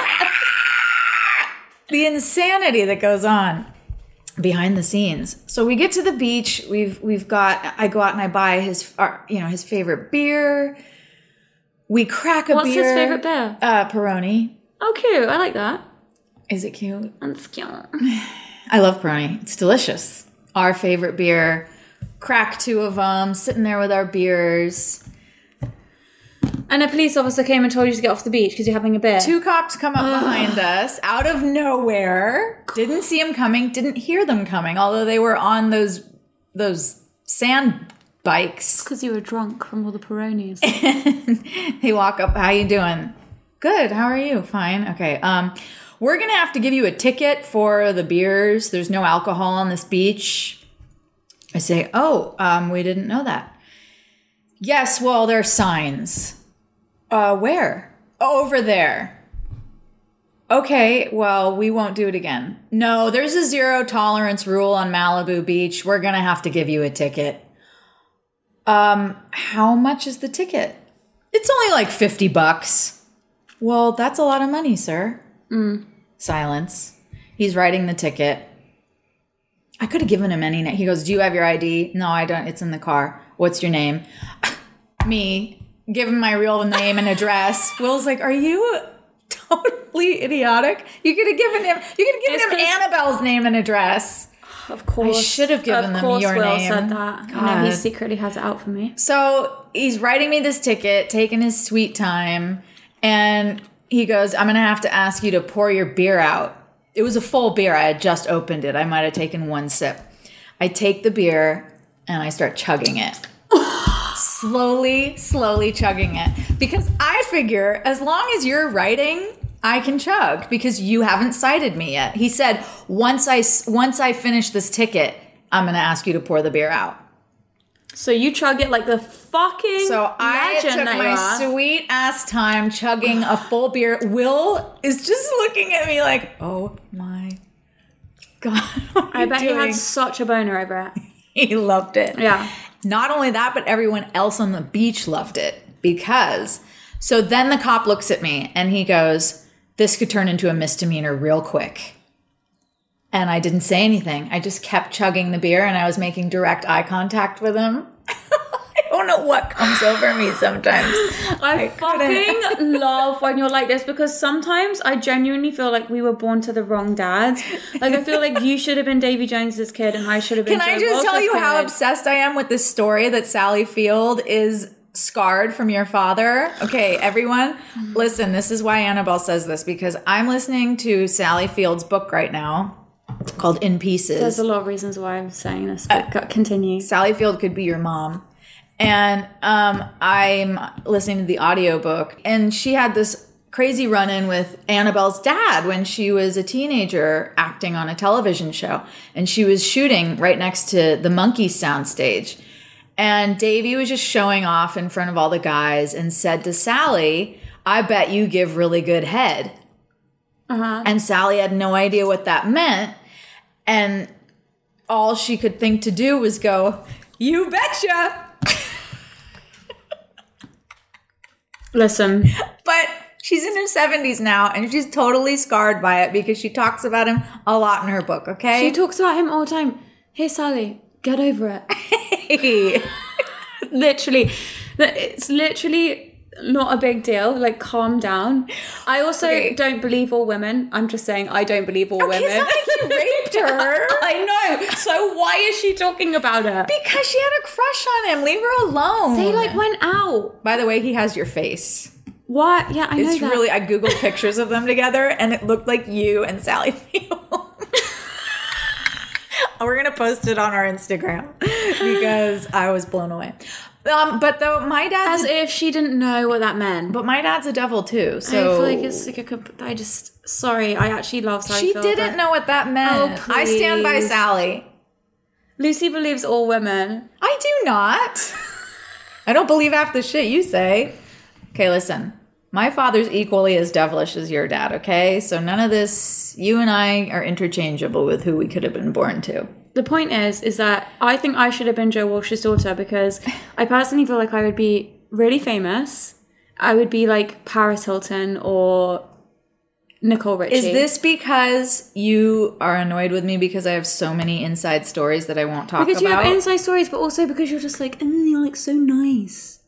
the insanity that goes on behind the scenes. So we get to the beach. We've we've got. I go out and I buy his, our, you know, his favorite beer. We crack a What's beer. What's his favorite beer? Uh, Peroni. Oh, cute. I like that. Is it cute? That's cute. [SIGHS] I love Peroni. It's delicious. Our favorite beer. Crack two of them. Sitting there with our beers. And a police officer came and told you to get off the beach because you're having a beer. Two cops come up behind us out of nowhere. Didn't see them coming. Didn't hear them coming. Although they were on those those sand bikes. Because you were drunk from all the Peronis. [LAUGHS] They walk up. How you doing? Good. How are you? Fine. Okay. Um, we're gonna have to give you a ticket for the beers. There's no alcohol on this beach. I say, oh, um, we didn't know that. Yes. Well, there are signs. Uh, where? Over there. Okay, well, we won't do it again. No, there's a zero tolerance rule on Malibu Beach. We're gonna have to give you a ticket. Um, how much is the ticket? It's only like 50 bucks. Well, that's a lot of money, sir. Mm. Silence. He's writing the ticket. I could have given him any name. He goes, Do you have your ID? No, I don't. It's in the car. What's your name? [LAUGHS] Me. Give him my real name and address. [LAUGHS] Will's like, Are you totally idiotic? You could have given him, you could have given It's him Annabelle's name and address. Of course. I should have given of them course your Will name. said that. God. he secretly has it out for me. So he's writing me this ticket, taking his sweet time, and he goes, I'm gonna have to ask you to pour your beer out. It was a full beer. I had just opened it. I might have taken one sip. I take the beer and I start chugging it. Slowly, slowly chugging it. Because I figure as long as you're writing, I can chug because you haven't cited me yet. He said, once I once I finish this ticket, I'm gonna ask you to pour the beer out. So you chug it like the fucking So I took my sweet ass time chugging a full beer. Will is just looking at me like, oh my god. [LAUGHS] I bet he had such a boner over it. [LAUGHS] he loved it. Yeah. Not only that, but everyone else on the beach loved it because. So then the cop looks at me and he goes, This could turn into a misdemeanor real quick. And I didn't say anything. I just kept chugging the beer and I was making direct eye contact with him. [LAUGHS] I don't know what comes over me sometimes. [LAUGHS] I, couldn't. fucking [LAUGHS] love when you're like this because sometimes I genuinely feel like we were born to the wrong dads. Like I feel like you should have been Davy Jones's kid and I should have been. Can I Joe just tell Walsh's you how obsessed I am with this story that Sally Field is scarred from your father? Okay, everyone, listen, this is why Annabelle says this because I'm listening to Sally Field's book right now called In Pieces. There's a lot of reasons why I'm saying this, but uh, go- continue. Sally Field could be your mom. And um, I'm listening to the audiobook, and she had this crazy run in with Annabelle's dad when she was a teenager acting on a television show. And she was shooting right next to the Monkees soundstage. And Davy was just showing off in front of all the guys and said to Sally, I bet you give really good head. And Sally had no idea what that meant. And all she could think to do was go, You betcha. Listen, But she's in her 70s now and she's totally scarred by it because she talks about him a lot in her book, okay? she talks about him all the time. Hey, Sally, get over it. [LAUGHS] Hey. [LAUGHS] literally, it's literally not a big deal. Like, calm down. I also Okay. don't believe all women. I'm just saying, I don't believe all Okay, women. it's not like you raped [LAUGHS] her. I know. So why is she talking about it? Because she had a crush on him. Leave her alone. They like went out. By the way, he has your face. What? Yeah, I know It's really I googled pictures of them together and it looked like you and Sally Field. [LAUGHS] We're gonna post it on our Instagram because I was blown away. Um, but though my dad's As if she didn't know what that meant. but my dad's a devil too. So I feel like it's like a. comp- I just sorry. I actually love Sally. she didn't but know what that meant. Oh, I stand by. Sally. Lucy believes all women. I do not. I don't believe half the shit you say. Okay, listen. My father's equally as devilish as your dad, okay? So none of this, you and I are interchangeable with who we could have been born to. The point is, is that I think I should have been Joe Walsh's daughter because I personally feel like I would be really famous. I would be like Paris Hilton or Nicole Richie. Is this because you are annoyed with me because I have so many inside stories that I won't talk because about? you have inside stories, but also because you're just like, oh, you're like so nice.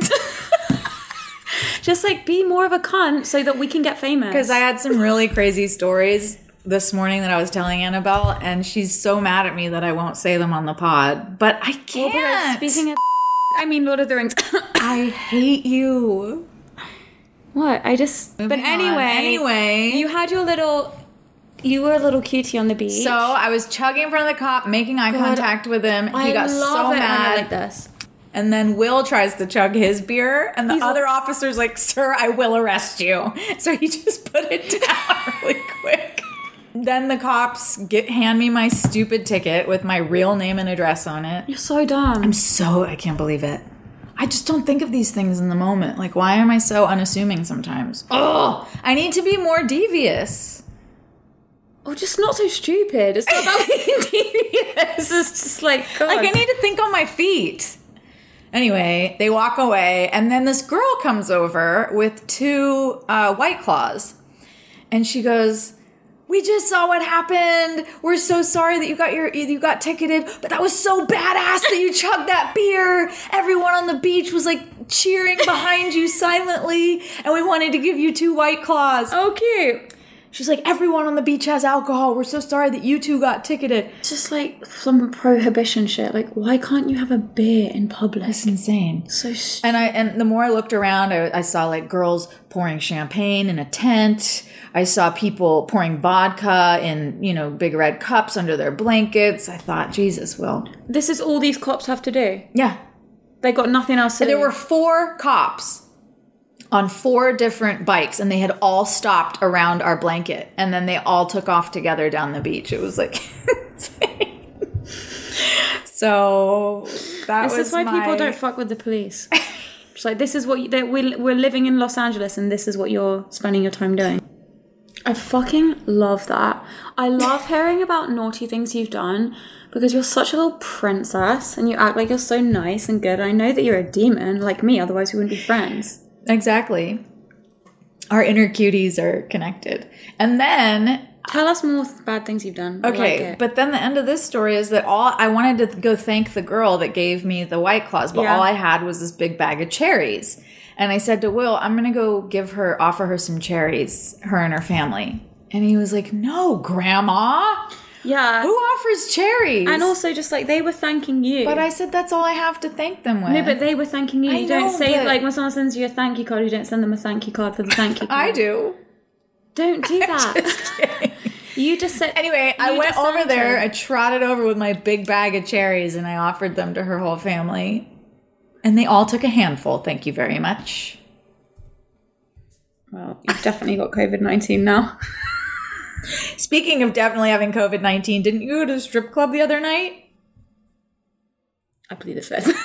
[LAUGHS] just like be more of a cunt so that we can get famous. Because I had some really crazy stories this morning that I was telling Annabelle, and she's so mad at me that I won't say them on the pod. But I Well, but, can't. speaking of, I mean Lord of the Rings. [COUGHS] I hate you. what? I just. but Moving on. anyway, anyway, you had your little. You were a little cutie on the beach. So I was chugging in front of the cop, making eye contact with him. He I got love so mad. I like this. And then Will tries to chug his beer, and the He's other officer's like, Sir, I will arrest you. [LAUGHS] So he just put it down [LAUGHS] really quick. Then the cops get hand me my stupid ticket with my real name and address on it. You're so dumb. I'm so I can't believe it. I just don't think of these things in the moment. Like, why am I so unassuming sometimes? Oh, I need to be more devious. Oh, just not so stupid. It's not about [LAUGHS] being devious. It's just like, God. Like, I need to think on my feet. Anyway, they walk away, and then this girl comes over with two uh, white claws, and she goes, "We just saw what happened. We're so sorry that you got your you got ticketed, but that was so badass that you [LAUGHS] chugged that beer. Everyone on the beach was like cheering behind you [LAUGHS] silently, and we wanted to give you two white claws." oh, cute. She's like, "Everyone on the beach has alcohol. We're so sorry that you two got ticketed." It's just like some prohibition shit. Like, why can't you have a beer in public? It's insane. so stupid. And I and the more I looked around, I, I saw like girls pouring champagne in a tent. I saw people pouring vodka in you know big red cups under their blankets. I thought, Jesus, Will, This is all these cops have to do. yeah. They got nothing else to do. There do. were four cops on four different bikes, and they had all stopped around our blanket, and then they all took off together down the beach. It was like. [LAUGHS] so that This is why my- people don't fuck with the police. It's like this is what you, we're we're living in Los Angeles, and this is what you're spending your time doing. I fucking love that. I love hearing about naughty things you've done because you're such a little princess and you act like you're so nice and good. I know that you're a demon like me, otherwise we wouldn't be friends. Exactly. Our inner cuties are connected. And then, Tell us more bad things you've done. I like okay, but then the end of this story is that all I wanted to go thank the girl that gave me the white claws, but Yeah. all I had was this big bag of cherries. And I said to Will, I'm going to go give her, offer her some cherries, her and her family. And he was like, No, grandma. yeah, Who offers cherries? and also just like they were thanking you. but I said, That's all I have to thank them with. no, but they were thanking you. I You don't say like when someone sends you a thank you card, you don't send them a thank you card for the thank you [LAUGHS] card. I do. Don't do [LAUGHS] that. Just. You just said Anyway, I went over there, her. I trotted over with my big bag of cherries, and I offered them to her whole family. And they all took a handful. Thank you very much. Well, you've definitely got COVID nineteen now. Speaking of definitely having COVID 19, didn't you go to a strip club the other night? I plead the fifth. [LAUGHS]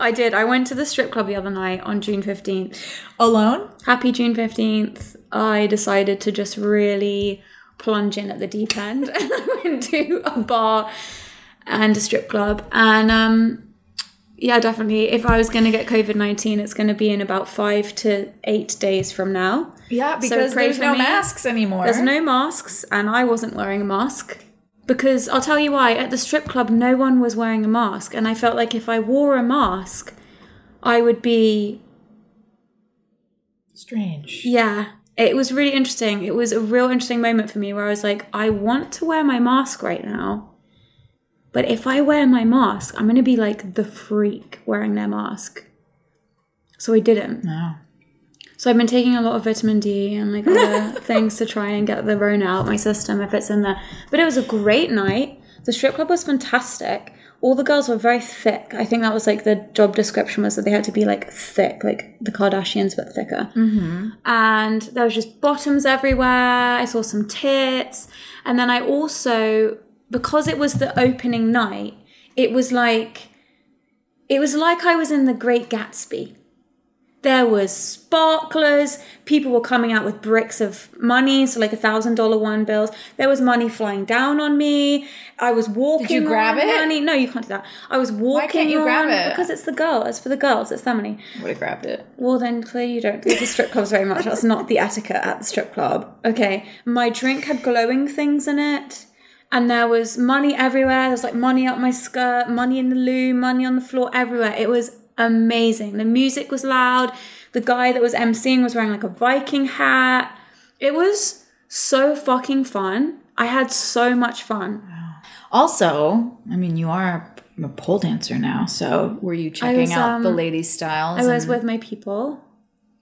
I did. I went to the strip club the other night on June fifteenth. Alone? Happy June fifteenth. I decided to just really plunge in at the deep end, [LAUGHS] and I went to a bar and a strip club, and um. Yeah, definitely. If I was going to get COVID 19, it's going to be in about five to eight days from now. Yeah, because pray there's no me. masks anymore. There's no masks, and I wasn't wearing a mask. Because I'll tell you why, at the strip club, no one was wearing a mask. And I felt like if I wore a mask, I would be. Strange. Yeah. It was really interesting. It was a real interesting moment for me where I was like, I want to wear my mask right now. But if I wear my mask, I'm going to be like the freak wearing their mask. So I didn't. No. So I've been taking a lot of vitamin D and like other [LAUGHS] things to try and get the Rona out my system if it's in there. But it was a great night. The strip club was fantastic. All the girls were very thick. I think that was like the job description was that they had to be like thick, like the Kardashians but thicker. Mm-hmm. And there was just bottoms everywhere. I saw some tits, and then I also because it was the opening night, it was like it was like I was in the Great Gatsby There was sparklers. People were coming out with bricks of money, so like a thousand dollar one bills. There was money flying down on me. I was walking. Did you grab on it? Money. No, you can't do that. I was walking. Why can't you grab it? Because it's the girl. It's for the girls. It's their money. Would have grabbed it. Well, then clearly you don't go to strip clubs very much. That's not the etiquette at the strip club. Okay. My drink had glowing things in it. And there was money everywhere. There was like money up my skirt, money in the loo, money on the floor, everywhere. It was amazing. The music was loud. The guy that was emceeing was wearing like a Viking hat. It was so fucking fun. I had so much fun. Also, I mean, you are a pole dancer now, so were you checking was, out the um, ladies' styles? I was and- with my people.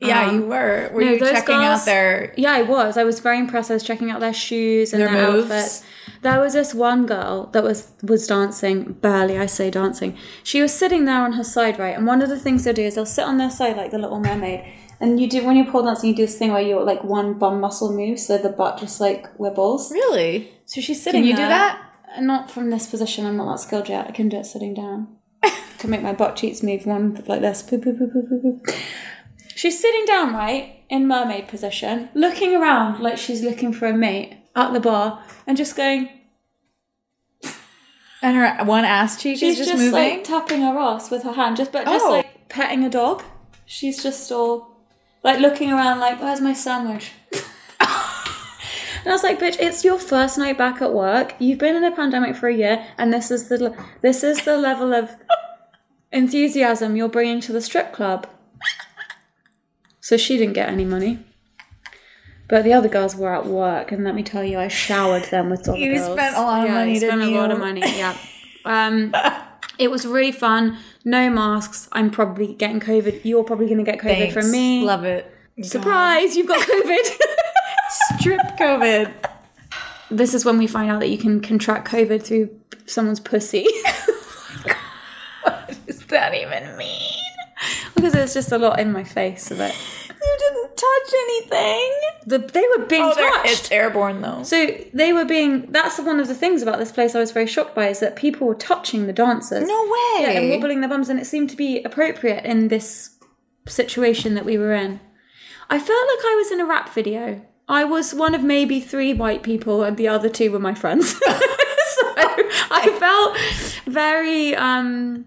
Yeah, um, you were. Were no, you checking girls- out their? Yeah, I was. I was very impressed. I was checking out their shoes and Their their, moves? outfits. There was this one girl that was was dancing barely. I say dancing. She was sitting there on her side, right? And one of the things they'll do is they'll sit on their side like the Little Mermaid. And you do when you're pole dancing, you do this thing where you're like one bum muscle moves, so the butt just like wibbles. Really? So she's sitting. Can you do that? Uh, Not from this position. I'm not that skilled yet. I can do it sitting down. [LAUGHS] can make my butt cheeks move one like this. She's sitting down, right, in mermaid position, looking around like she's looking for a mate at the bar, and just going. [LAUGHS] And her one ass cheek She's is just, just, moving. like tapping her ass with her hand, just but just Oh. like petting a dog. She's just all like looking around, like, "Where's my sandwich?" [LAUGHS] And I was like, bitch, it's your first night back at work. You've been in a pandemic for a year, and this is the this is the level of enthusiasm you're bringing to the strip club. So she didn't get any money, but the other girls were at work, and let me tell you, I showered them with dollar You bills. spent a lot of yeah, money, I spent didn't a lot of money. [LAUGHS] Yeah. Um, it was really fun. No masks. I'm probably getting COVID. You're probably going to get COVID from me. Love it. Surprise! You've got COVID. [LAUGHS] Strip COVID. this is when we find out that you can contract COVID through someone's pussy. [LAUGHS] What does that even mean? because there's just a lot in my face of it. You didn't touch anything. The, they were being Oh, touched. it's airborne though. so they were being. That's one of the things about this place I was very shocked by is that people were touching the dancers. No way. Yeah, and wobbling their bums, and it seemed to be appropriate in this situation that we were in. I felt like I was in a rap video. I was one of maybe three white people, and the other two were my friends. [LAUGHS] so [LAUGHS] I felt very um,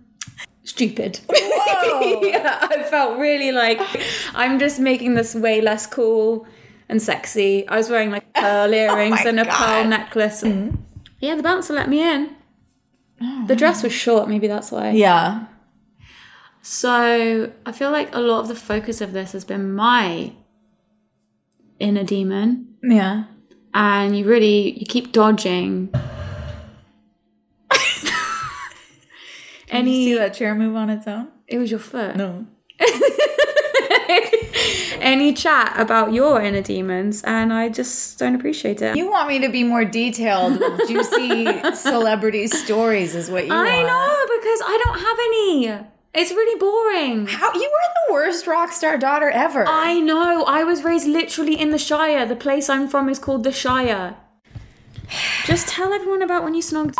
stupid. [LAUGHS] yeah, I felt really like I'm just making this way less cool and sexy. I was wearing like [LAUGHS] pearl oh earrings my and a pearl God. necklace. Mm-hmm. Yeah, the bouncer let me in. The dress was short, maybe that's why. yeah. So I feel like a lot of the focus of this has been my inner demon, Yeah. and you really you keep dodging. Did Any, you see that chair move on its own? it was your foot. No. [LAUGHS] Any chat about your inner demons, and I just don't appreciate it. You want me to be more detailed with juicy [LAUGHS] celebrity stories is what you want. I want. know because I don't have any. It's really boring. How you were the worst rock star daughter ever. I know. I was raised literally in the Shire. The place I'm from is called the Shire. [SIGHS] Just tell everyone about when you snogged.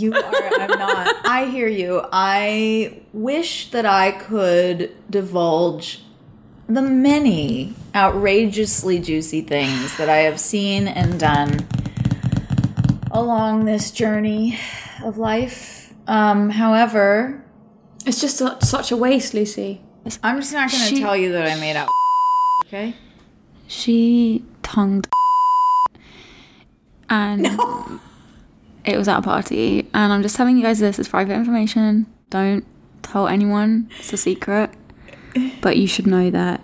You are. I'm not. I hear you. I wish that I could divulge the many outrageously juicy things that I have seen and done along this journey of life. Um, however, It's just su- such a waste, Lucy. I'm just not going to tell you that I made out. Okay. She tongued and [LAUGHS] it was at a party. And I'm just telling you guys this is private information. Don't tell anyone. It's a secret. But you should know that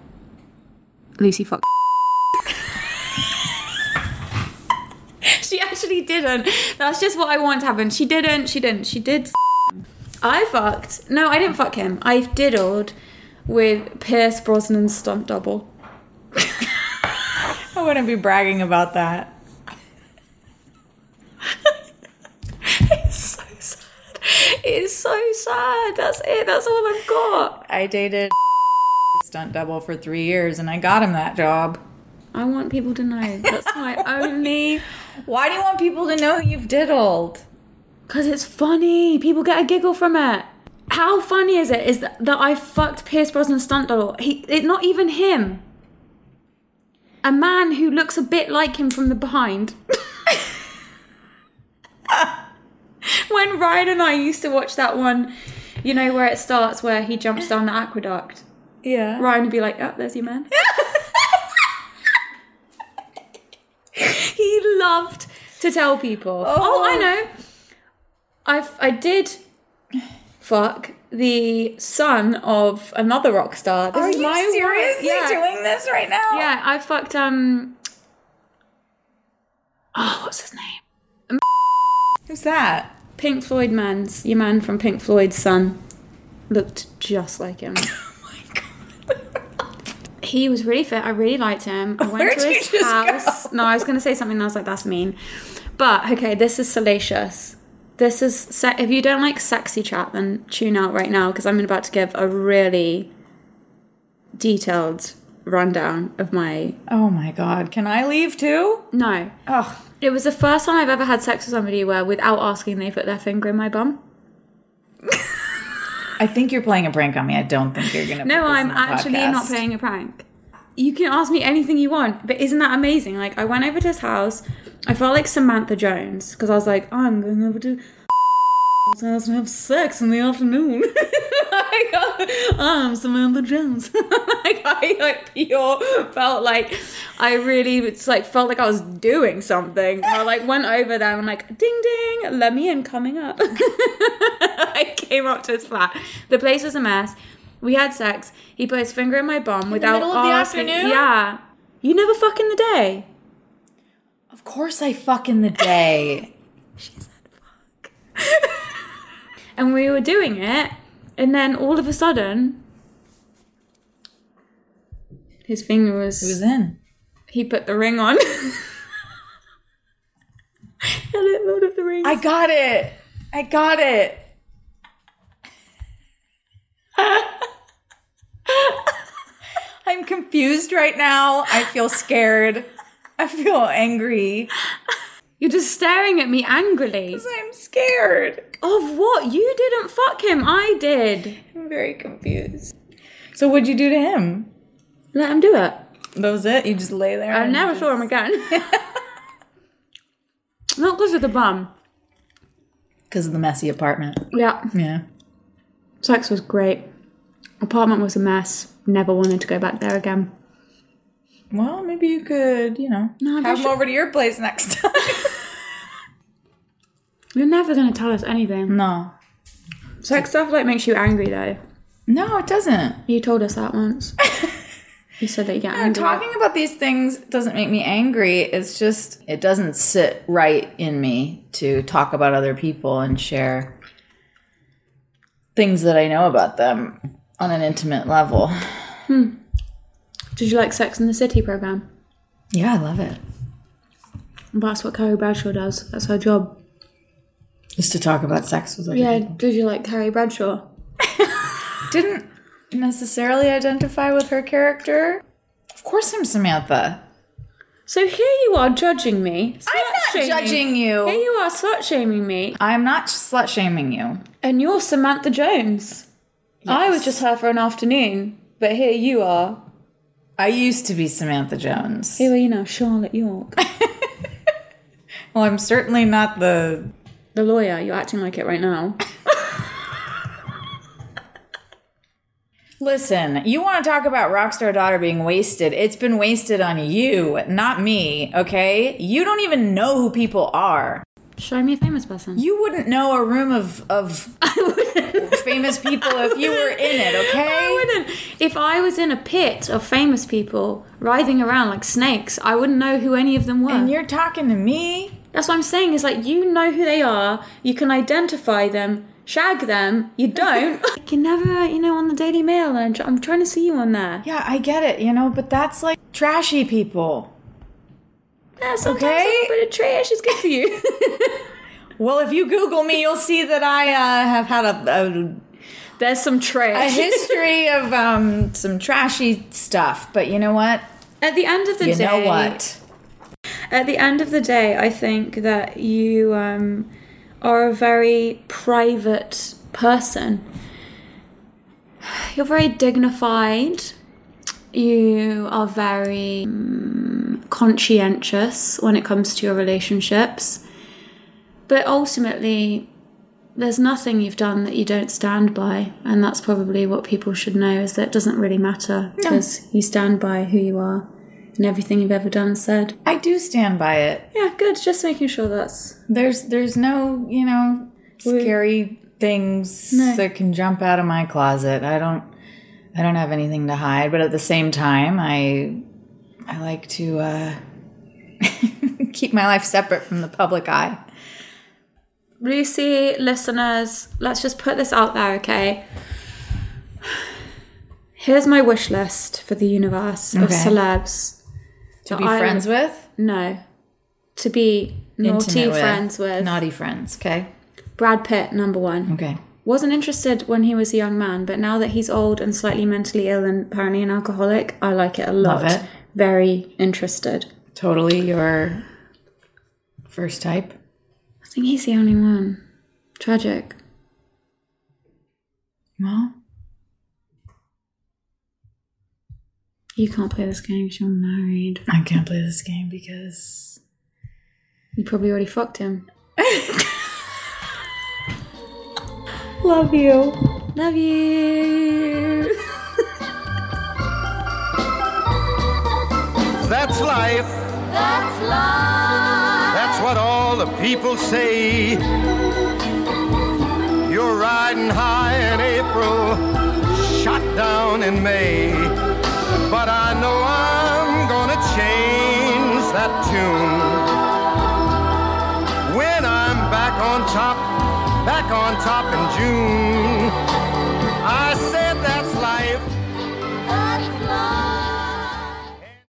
Lucy fucked. [LAUGHS] she actually didn't. That's just what I want to happen. She didn't. She didn't. She did. I fucked. No, I didn't fuck him. I diddled with Pierce Brosnan's stunt double. [LAUGHS] I wouldn't be bragging about that. [LAUGHS] It's so sad. It's so sad. That's it. That's all I've got. I dated [LAUGHS] stunt double for three years and I got him that job. I want people to know. That's my [LAUGHS] only. Why do you want people to know you've diddled? Because it's funny. People get a giggle from it. How funny is it? Is that, that I fucked Pierce Brosnan's stunt double? He, it, not even him. A man who looks a bit like him from the behind. [LAUGHS] Ryan and I used to watch that one, you know where it starts, where he jumps down the aqueduct. Yeah. Ryan would be like, "Oh, there's your man." [LAUGHS] he loved to tell people. Oh, I know. I I did fuck the son of another rock star. This Are is you my seriously yeah. doing this right now? Yeah, I fucked um. Oh, [GASPS] what's his name? Who's that? Pink Floyd man's your man from Pink Floyd's son looked just like him. [COUGHS] Oh my god. He was really fit. I really liked him. I [LAUGHS] went Where'd to his house. No, I was going to say something. And I was like, "That's mean," but okay. This is salacious. This is se- if you don't like sexy chat, then tune out right now because I'm about to give a really detailed rundown of my. Oh my god. Can I leave too? No, Oh. It was the first time I've ever had sex with somebody where, without asking, they put their finger in my bum. I think you're playing a prank on me. I don't think you're gonna. No, I'm actually podcast. not playing a prank. You can ask me anything you want, but isn't that amazing? Like, I went over to his house. I felt like Samantha Jones because I was like, I'm going over to his [LAUGHS] house and have sex in the afternoon. [LAUGHS] I'm Samantha Jones. [LAUGHS] like, I like pure felt like I really it's like felt like I was doing something. I like went over there and like ding ding, let me in coming up. [LAUGHS] I came up to his flat. The place was a mess. We had sex. He put his finger in my bum without middle of the asking. afternoon? Yeah. You never fuck in the day. Of course, I fuck in the day. [LAUGHS] she said fuck. And we were doing it, and then all of a sudden, his finger was. Who's in? he put the ring on. it Lord of the Rings. I got it. I got it. I'm confused right now. I feel scared. I feel angry. You're just staring at me angrily. Because I'm scared. Of what? You didn't fuck him. I did. I'm very confused. So what'd you do to him? Let him do it. That was it? You just lay there? I and never just- saw him again. [LAUGHS] Not because of the bum. Because of the messy apartment. Yeah. Yeah. Sex was great. Apartment was a mess. Never wanted to go back there again. Well, maybe you could, you know, No, have him should- over to your place next [LAUGHS] time. You're never gonna tell us anything. no. Sex stuff like makes you angry though. No, it doesn't. You told us that once. [LAUGHS] you said that you get No, angry. talking about these things doesn't make me angry. It's just, it doesn't sit right in me to talk about other people and share things that I know about them on an intimate level. Hmm. Did you like Sex in the City program? Yeah, I love it. That's what Carrie Bradshaw does. That's her job. Just to talk about sex with other Yeah. people. Did you like Carrie Bradshaw? [LAUGHS] Didn't necessarily identify with her character. Of course, I'm Samantha. So here you are judging me. I'm not slut-shaming. judging you. Here you are slut shaming me, I'm not slut shaming you. and you're Samantha Jones. I was just her for an afternoon, but here you are. I used to be Samantha Jones. Here are you now, Charlotte York. [LAUGHS] Well, I'm certainly not the. The lawyer, you're acting like it right now. Listen, you want to talk about Rockstar Daughter being wasted? It's been wasted on you, not me, okay? You don't even know who people are. Show me a famous person. You wouldn't know a room of, of [LAUGHS] famous people if you were in it, [LAUGHS] okay? I wouldn't. If I was in a pit of famous people writhing around like snakes, I wouldn't know who any of them were. And you're talking to me? That's what I'm saying. Is like you know who they are. You can identify them. Shag them. You don't. [LAUGHS] you can never, you know, on the Daily Mail. And I'm trying to see you on there. Yeah, I get it, you know, but that's like trashy people. Yeah, sometimes Okay. a little bit of trash is good for you. [LAUGHS] Well, if you Google me, you'll see that I uh, have had a, a There's some trash. a [LAUGHS] history of um, some trashy stuff. But you know what? At the end of the You day, you know what? At the end of the day, I think that you um, are a very private person. you're very dignified. You are very mm, conscientious when it comes to your relationships. But ultimately, there's nothing you've done that you don't stand by. And that's probably what people should know is that it doesn't really matter because you stand by who you are and everything you've ever done and said. I do stand by it. Yeah, good. Just making sure that's. There's there's no, you know, scary things No. that can jump out of my closet. I don't I don't have anything to hide, but at the same time, I I like to uh [LAUGHS] keep my life separate from the public eye. Lucy, listeners, let's just put this out there, okay? Here's my wish list for the universe of celebs. To be I- friends with? No. To be naughty with, friends with. Naughty friends, okay? Brad Pitt, number one. Okay. Wasn't interested when he was a young man, but now that he's old and slightly mentally ill and apparently an alcoholic, I like it a lot. Love it. Very interested. Totally your first type. I think he's the only one. Tragic. Well, You can't play this game because you're married. I can't play this game because You probably already fucked him. [LAUGHS] Love you. Love you. That's life. That's life. That's what all the people say. You're riding high in April, shot down in May. But I know I'm gonna change that tune. When I'm back on top, back on top in June.